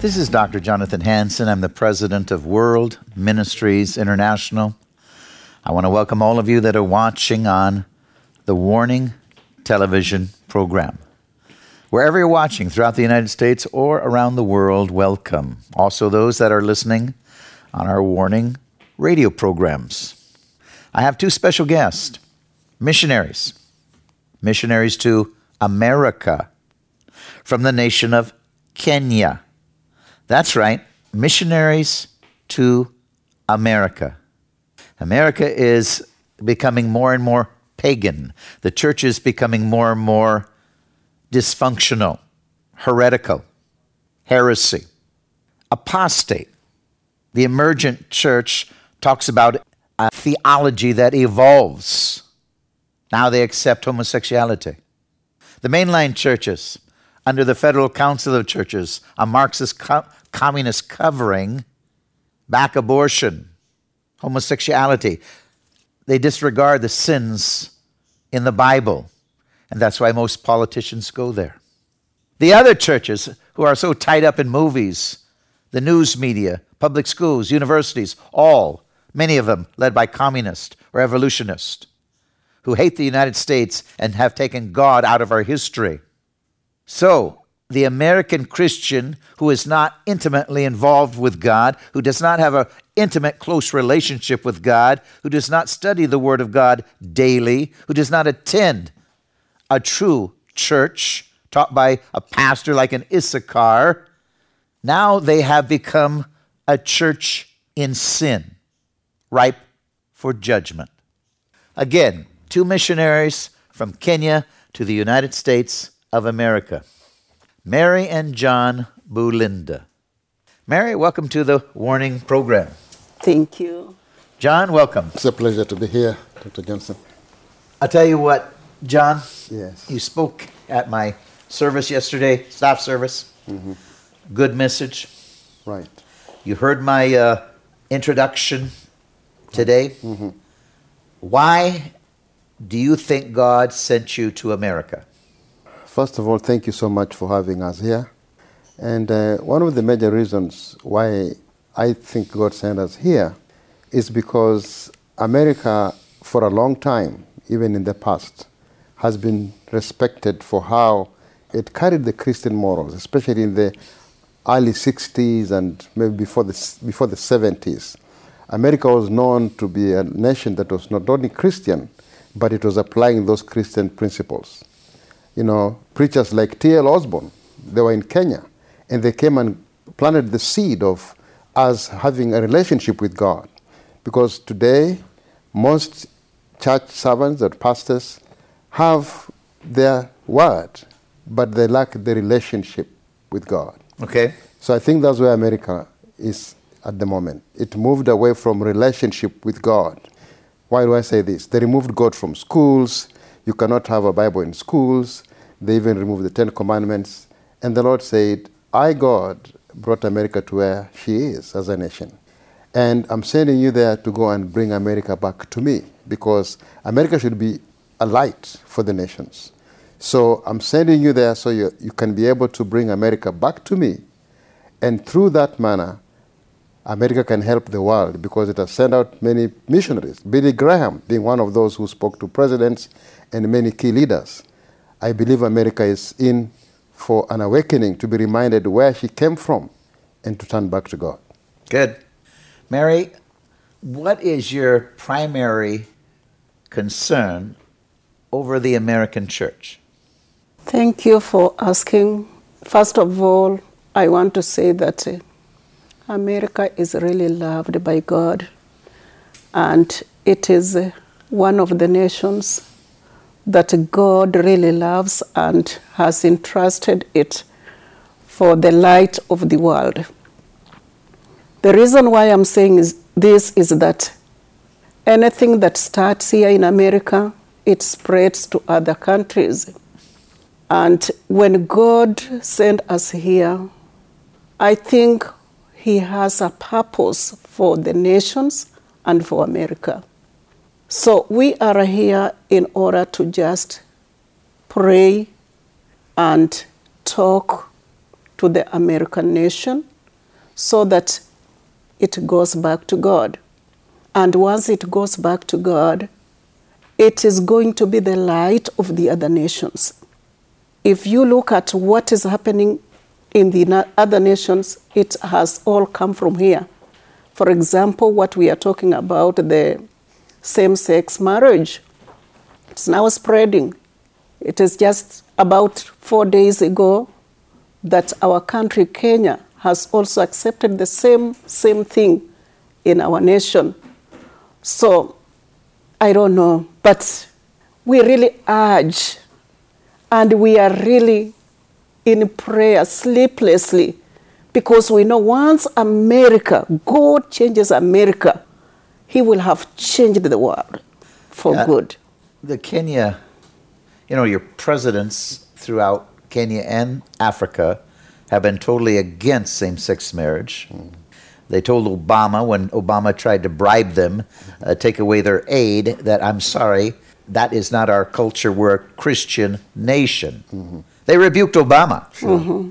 This is Dr. Jonathan Hansen. I'm the president of World Ministries International. I want to welcome all of you that are watching on the Warning television program. Wherever you're watching throughout the United States or around the world, welcome. Also, those that are listening on our warning radio programs. I have two special guests missionaries, missionaries to America from the nation of Kenya. That's right, missionaries to America. America is becoming more and more pagan. The church is becoming more and more dysfunctional, heretical, heresy, apostate. The emergent church talks about a theology that evolves. Now they accept homosexuality. The mainline churches, under the Federal Council of Churches, a Marxist co- communist covering, back abortion, homosexuality. They disregard the sins in the Bible and that's why most politicians go there. The other churches who are so tied up in movies, the news media, public schools, universities, all, many of them led by communists or evolutionists, who hate the United States and have taken God out of our history. So, the American Christian who is not intimately involved with God, who does not have an intimate, close relationship with God, who does not study the Word of God daily, who does not attend a true church taught by a pastor like an Issachar, now they have become a church in sin, ripe for judgment. Again, two missionaries from Kenya to the United States of America Mary and John Bulinda. Mary, welcome to the Warning Program. Thank you. John, welcome. It's a pleasure to be here, Dr. Johnson. I'll tell you what, John, Yes. you spoke at my service yesterday, staff service. Mm-hmm. Good message. Right. You heard my uh, introduction today. Mm-hmm. Why do you think God sent you to America? First of all, thank you so much for having us here. And uh, one of the major reasons why I think God sent us here is because America, for a long time, even in the past, has been respected for how it carried the Christian morals, especially in the early 60s and maybe before the, before the 70s. America was known to be a nation that was not only Christian, but it was applying those Christian principles. You know, preachers like T.L. Osborn, they were in Kenya, and they came and planted the seed of us having a relationship with God. Because today, most church servants or pastors have their word, but they lack the relationship with God. Okay. So I think that's where America is at the moment. It moved away from relationship with God. Why do I say this? They removed God from schools. You cannot have a Bible in schools. They even removed the Ten Commandments. And the Lord said, I, God, brought America to where she is as a nation. And I'm sending you there to go and bring America back to me because America should be a light for the nations. So I'm sending you there so you, you can be able to bring America back to me. And through that manner, America can help the world because it has sent out many missionaries. Billy Graham being one of those who spoke to presidents and many key leaders. I believe America is in for an awakening to be reminded where she came from and to turn back to God. Good. Mary, what is your primary concern over the American church? Thank you for asking. First of all, I want to say that uh, America is really loved by God, and it is uh, one of the nations that God really loves and has entrusted it for the light of the world. The reason why I'm saying is this is that anything that starts here in America, it spreads to other countries. And when God sent us here, I think He has a purpose for the nations and for America. So we are here in order to just pray and talk to the American nation so that it goes back to God. And once it goes back to God, it is going to be the light of the other nations. If you look at what is happening in the other nations, it has all come from here. For example, what we are talking about, the same sex marriage, it's now spreading. It is just about four days ago that our country, Kenya, has also accepted the same, same thing in our nation. So I don't know, but we really urge and we are really in prayer sleeplessly because we know once America, God changes America, He will have changed the world for Yeah. good. The Kenya, you know, your presidents throughout Kenya and Africa have been totally against same sex marriage. Mm. They told Obama when Obama tried to bribe them, uh, take away their aid, that I'm sorry, that is not our culture. We're a Christian nation. Mm-hmm. They rebuked Obama. Mm-hmm.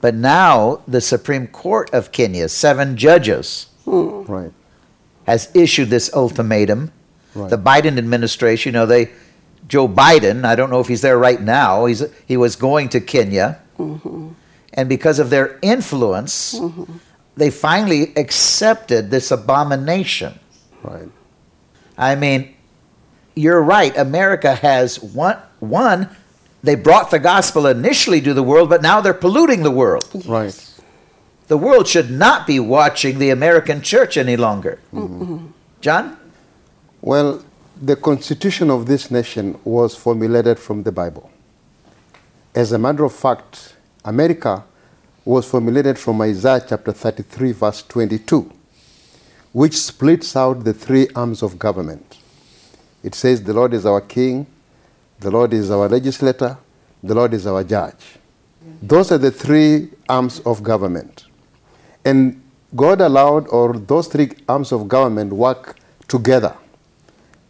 But now the Supreme Court of Kenya, seven judges, mm. Right. Has issued this ultimatum. Right. The Biden administration, you know, they Joe Biden, I don't know if he's there right now. He's he was going to Kenya. Mm-hmm. And because of their influence, mm-hmm. they finally accepted this abomination. Right. I mean, you're right. America has one one they brought the gospel initially to the world, but now they're polluting the world. Right. The world should not be watching the American church any longer. Mm-hmm. John? Well, the constitution of this nation was formulated from the Bible. As a matter of fact, America was formulated from Isaiah chapter 33, verse 22, which splits out the three arms of government. It says, The Lord is our king, the Lord is our legislator, the Lord is our judge. Those are the three arms of government. And God allowed, or those three arms of government work together.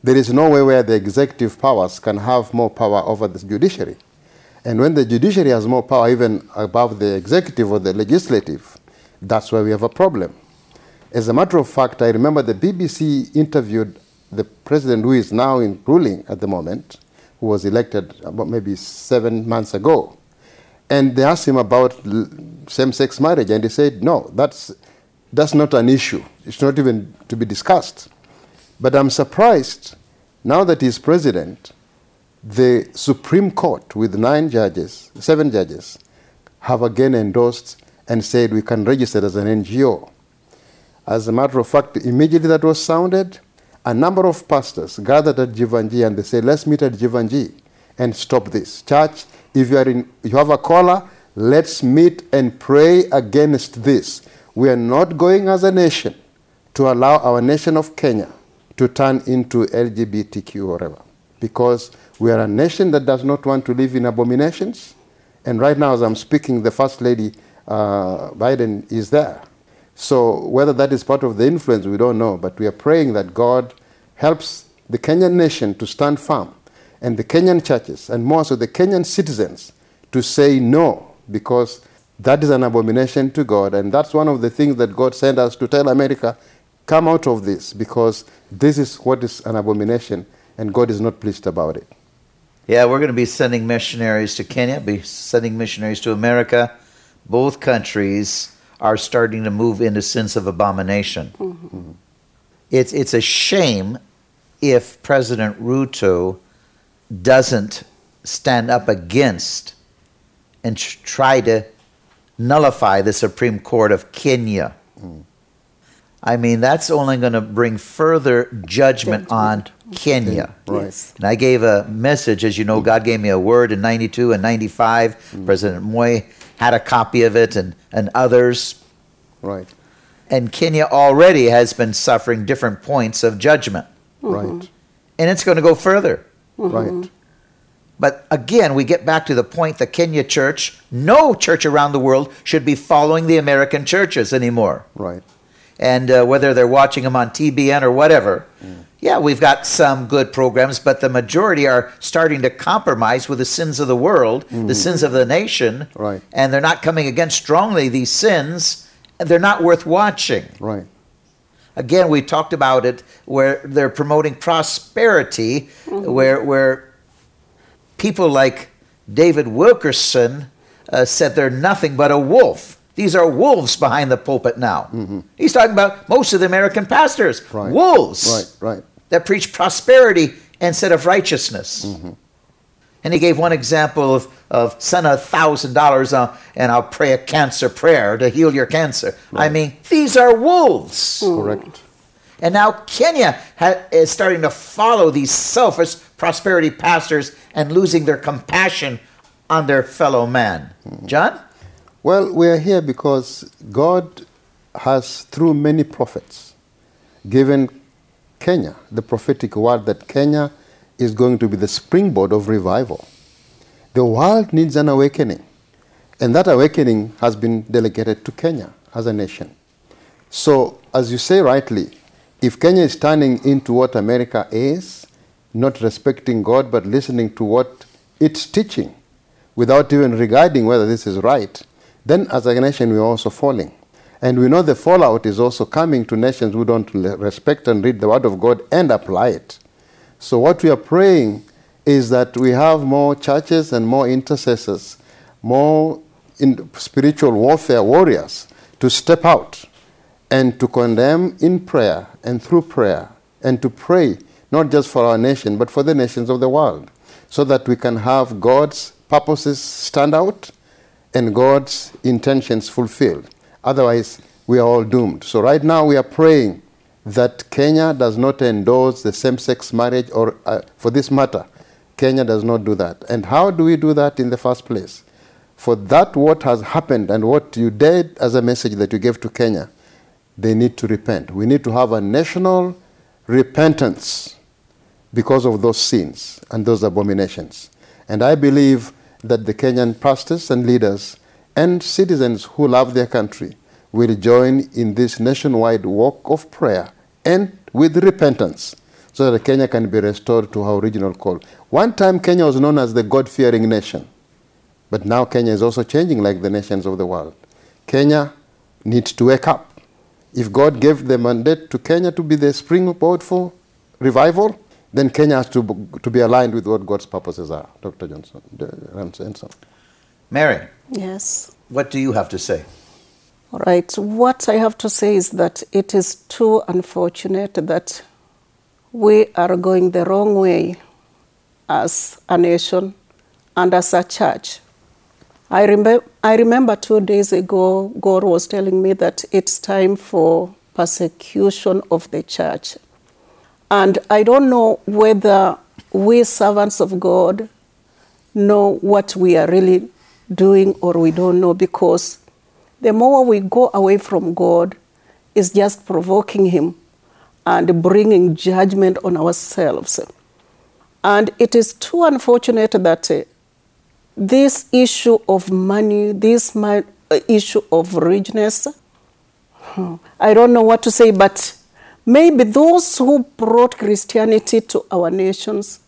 There is no way where the executive powers can have more power over the judiciary. And when the judiciary has more power, even above the executive or the legislative, that's where we have a problem. As a matter of fact, I remember the BBC interviewed the president who is now in ruling at the moment, who was elected about maybe seven months ago. And they asked him about same sex marriage, and he said, No, that's, that's not an issue. It's not even to be discussed. But I'm surprised now that he's president, the Supreme Court, with nine judges, seven judges, have again endorsed and said we can register as an NGO. As a matter of fact, immediately that was sounded, a number of pastors gathered at Jeevanjee and they said, let's meet at Jeevanjee and stop this. Church, if you, are in, you have a caller, let's meet and pray against this. We are not going as a nation to allow our nation of Kenya to turn into LGBTQ or whatever. Because we are a nation that does not want to live in abominations. And right now, as I'm speaking, the First Lady uh, Biden is there. So whether that is part of the influence, we don't know. But we are praying that God helps the Kenyan nation to stand firm and the Kenyan churches and more so the Kenyan citizens to say no because That is an abomination to God. And that's one of the things that God sent us to tell America come out of this because this is what is an abomination and God is not pleased about it. Yeah, we're going to be sending missionaries to Kenya, be sending missionaries to America. Both countries are starting to move into sins of abomination. Mm-hmm. It's, it's a shame if President Ruto doesn't stand up against and try to nullify the Supreme Court of Kenya. Mm. I mean, that's only going to bring further judgment, judgment. on Kenya. Right. Yes. And I gave a message, as you know, God gave me a word in 92 and 95. Mm. President Moi had a copy of it and, and others. Right. And Kenya already has been suffering different points of judgment. Mm-hmm. Right. And it's going to go further. Mm-hmm. Right. But again, we get back to the point the Kenya church, no church around the world should be following the American churches anymore. Right. And uh, whether they're watching them on TBN or whatever, mm. yeah, we've got some good programs, but the majority are starting to compromise with the sins of the world, mm. the sins of the nation. Right. And they're not coming against strongly these sins, and they're not worth watching. Right. Again, we talked about it where they're promoting prosperity, mm-hmm. where, where people like David Wilkerson uh, said they're nothing but a wolf. These are wolves behind the pulpit now. Mm-hmm. He's talking about most of the American pastors, right. wolves right, right. that preach prosperity instead of righteousness. Mm-hmm. And he gave one example of, of send a thousand dollars uh, and I'll pray a cancer prayer to heal your cancer. Right. I mean, these are wolves. Mm. Correct. And now Kenya ha- is starting to follow these selfish prosperity pastors and losing their compassion on their fellow man. Mm. John? Well, we are here because God has, through many prophets, given Kenya the prophetic word that Kenya is going to be the springboard of revival. The world needs an awakening, and that awakening has been delegated to Kenya as a nation. So, as you say rightly, if Kenya is turning into what America is, not respecting God but listening to what it's teaching without even regarding whether this is right, then as a nation we're also falling. And we know the fallout is also coming to nations who don't respect and read the Word of God and apply it. So, what we are praying is that we have more churches and more intercessors, more in spiritual warfare warriors to step out and to condemn in prayer and through prayer and to pray not just for our nation but for the nations of the world so that we can have God's purposes stand out and God's intentions fulfilled. Otherwise, we are all doomed. So, right now, we are praying that Kenya does not endorse the same sex marriage, or uh, for this matter, Kenya does not do that. And how do we do that in the first place? For that, what has happened and what you did as a message that you gave to Kenya they need to repent. We need to have a national repentance because of those sins and those abominations. And I believe that the Kenyan pastors and leaders and citizens who love their country will join in this nationwide walk of prayer and with repentance so that Kenya can be restored to her original call. One time, Kenya was known as the God fearing nation, but now Kenya is also changing like the nations of the world. Kenya needs to wake up if God gave the mandate to Kenya to be the springboard for revival, then Kenya has to, to be aligned with what God's purposes are. Dr. Johnson, Johnson. Mary. Yes. What do you have to say? Right. What I have to say is that it is too unfortunate that we are going the wrong way as a nation and as a church. I, remember, I remember two days ago, God was telling me that it's time for persecution of the church. And I don't know whether we, servants of God, know what we are really doing or we don't know because the more we go away from God, is just provoking Him and bringing judgment on ourselves. And it is too unfortunate that this issue of money, this uh, issue of richness, I don't know what to say, but maybe those who brought Christianity to our nations,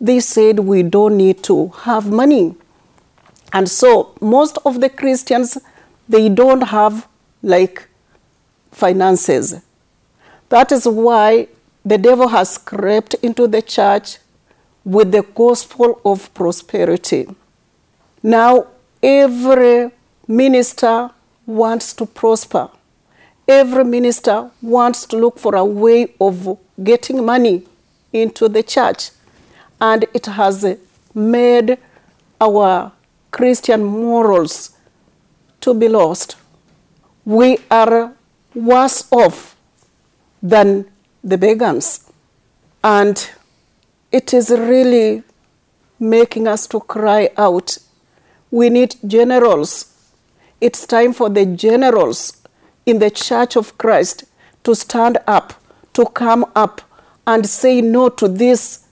they said we don't need to have money. And so most of the Christians, they don't have like finances. That is why the devil has crept into the church with the gospel of prosperity. Now, every minister wants to prosper. Every minister wants to look for a way of getting money into the church. And it has made our Christian morals to be lost. We are worse off than the pagans. And it is really making us to cry out. We need generals. It's time for the generals in the Church of Christ to stand up, to come up and say no to these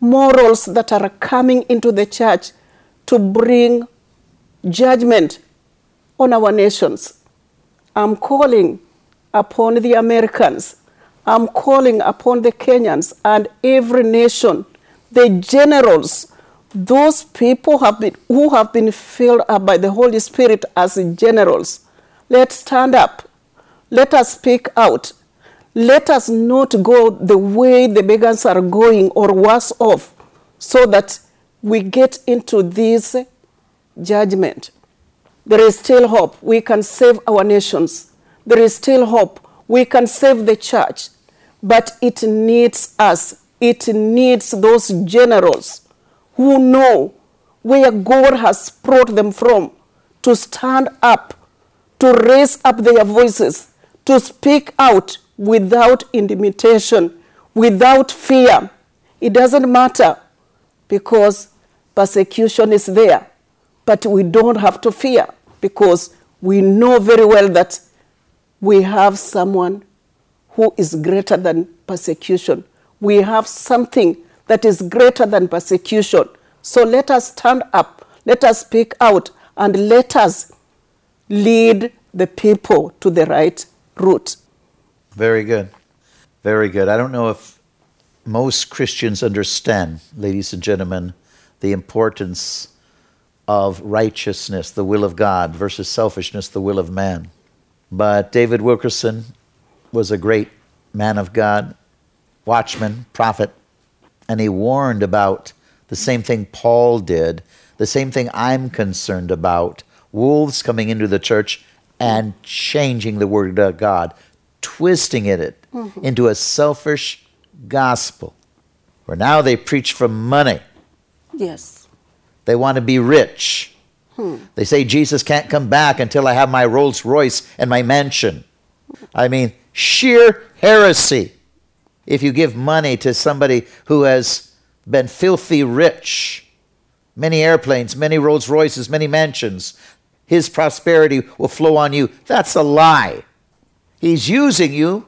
morals that are coming into the church to bring judgment on our nations. I'm calling upon the Americans. I'm calling upon the Kenyans and every nation, the generals, those people have been, who have been filled up by the Holy Spirit as generals. Let's stand up. Let us speak out. Let us not go the way the beggars are going or worse off so that we get into this judgment. There is still hope. We can save our nations. There is still hope. We can save the church. But it needs us. It needs those generals who know where God has brought them from to stand up, to raise up their voices, to speak out without intimidation, without fear. It doesn't matter because persecution is there. But we don't have to fear because we know very well that we have someone who is greater than persecution. We have something that is greater than persecution. So let us stand up, let us speak out, and let us lead the people to the right route. Very good. Very good. I don't know if most Christians understand, ladies and gentlemen, the importance of righteousness, the will of God, versus selfishness, the will of man. But David Wilkerson was a great man of God, watchman, prophet, and he warned about the same thing Paul did, the same thing I'm concerned about wolves coming into the church and changing the word of God, twisting it mm-hmm. into a selfish gospel where now they preach for money. Yes. They want to be rich. Hmm. They say Jesus can't come back until I have my Rolls Royce and my mansion. I mean, sheer heresy. If you give money to somebody who has been filthy rich, many airplanes, many Rolls Royces, many mansions, his prosperity will flow on you. That's a lie. He's using you,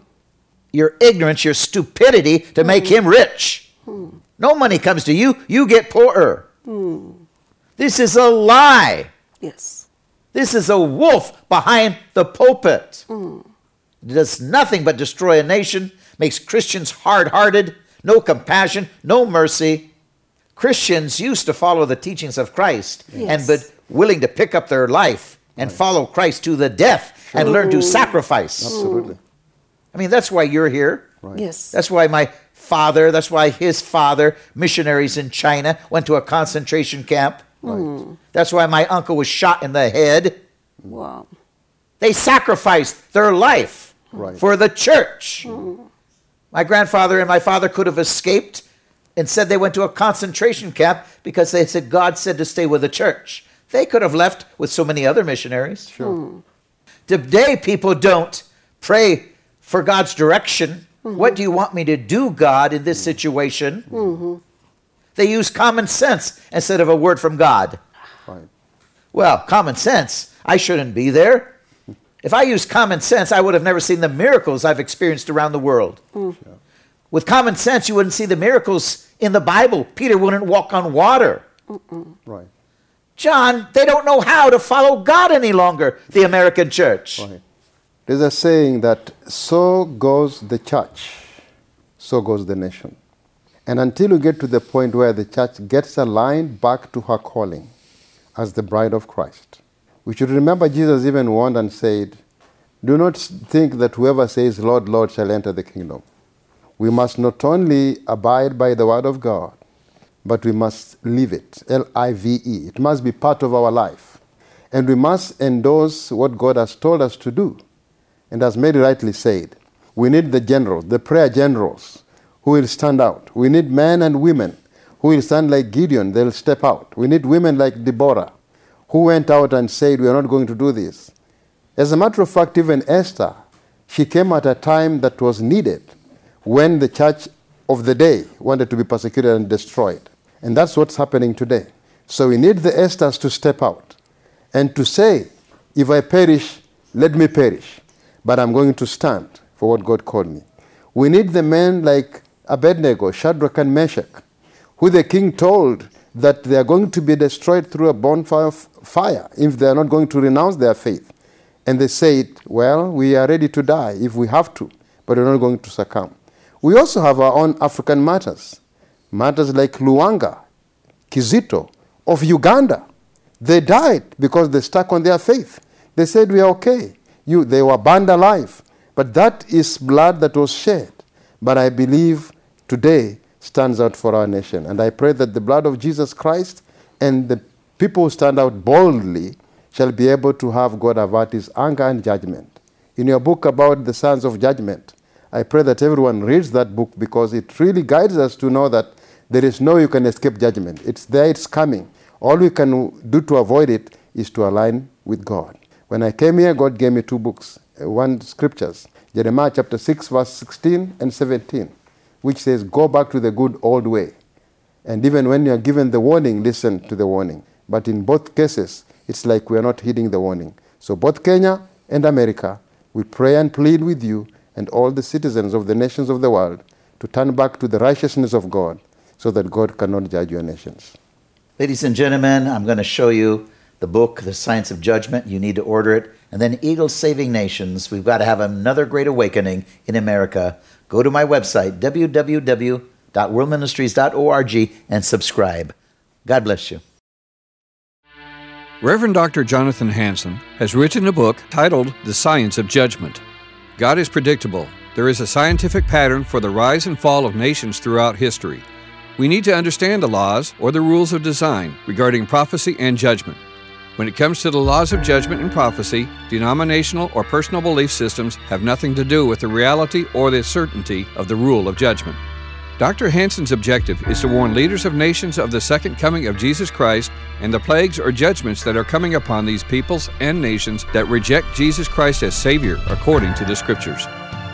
your ignorance, your stupidity, to make him rich. No money comes to you, you get poorer. This is a lie. Yes. This is a wolf behind the pulpit. Mm. It does nothing but destroy a nation, makes Christians hard hearted, no compassion, no mercy. Christians used to follow the teachings of Christ yes. and but willing to pick up their life and right. follow Christ to the death sure. and learn to sacrifice. Absolutely. I mean, that's why you're here. Right. Yes. That's why my father, that's why his father, missionaries in China, went to a concentration camp. Right. That's why my uncle was shot in the head. Wow. They sacrificed their life right. for the church. Mm. My grandfather and my father could have escaped and said they went to a concentration camp because they said God said to stay with the church. They could have left with so many other missionaries. Sure. Mm. Today, people don't pray for God's direction. Mm-hmm. What do you want me to do, God, in this situation? Mm-hmm. They use common sense instead of a word from God. Right. Well, common sense. I shouldn't be there. If I used common sense, I would have never seen the miracles I've experienced around the world. Mm. With common sense, you wouldn't see the miracles in the Bible. Peter wouldn't walk on water. Mm-mm. Right. John, they don't know how to follow God any longer, the American church. Right. There's a saying that so goes the church, so goes the nation. And until we get to the point where the church gets aligned back to her calling, as the bride of Christ. We should remember Jesus even warned and said, Do not think that whoever says, Lord, Lord, shall enter the kingdom. We must not only abide by the word of God, but we must live it. L I V E. It must be part of our life. And we must endorse what God has told us to do. And as Mary rightly said, we need the generals, the prayer generals, who will stand out. We need men and women who will stand like Gideon, they'll step out. We need women like Deborah, who went out and said, We are not going to do this. As a matter of fact, even Esther, she came at a time that was needed when the church of the day wanted to be persecuted and destroyed. And that's what's happening today. So we need the Esthers to step out and to say, If I perish, let me perish, but I'm going to stand for what God called me. We need the men like Abednego, Shadrach, and Meshach, who the king told that they are going to be destroyed through a bonfire fire if they are not going to renounce their faith. And they said, Well, we are ready to die if we have to, but we're not going to succumb. We also have our own African martyrs, martyrs like Lwanga, Kizito of Uganda. They died because they stuck on their faith. They said, We are okay. You, they were burned alive. But that is blood that was shed. But I believe today stands out for our nation. And I pray that the blood of Jesus Christ and the people who stand out boldly shall be able to have God avert his anger and judgment. In your book about the sons of judgment, I pray that everyone reads that book because it really guides us to know that there is no you can escape judgment. It's there, it's coming. All we can do to avoid it is to align with God. When I came here, God gave me two books, uh, one scriptures, Jeremiah chapter 6, verse 16 and 17, which says, Go back to the good old way. And even when you are given the warning, listen to the warning. But in both cases, it's like we are not heeding the warning. So both Kenya and America, we pray and plead with you and all the citizens of the nations of the world to turn back to the righteousness of God so that God cannot judge your nations. Ladies and gentlemen, I'm going to show you the book, The Science of Judgment. You need to order it. And then Eagles Saving Nations. We've got to have another great awakening in America. Go to my website, www.worldministries.org, and subscribe. God bless you. Reverend Dr. Jonathan Hansen has written a book titled The Science of Judgment. God is predictable. There is a scientific pattern for the rise and fall of nations throughout history. We need to understand the laws or the rules of design regarding prophecy and judgment. When it comes to the laws of judgment and prophecy, denominational or personal belief systems have nothing to do with the reality or the certainty of the rule of judgment. Dr. Hansen's objective is to warn leaders of nations of the second coming of Jesus Christ and the plagues or judgments that are coming upon these peoples and nations that reject Jesus Christ as Savior according to the Scriptures.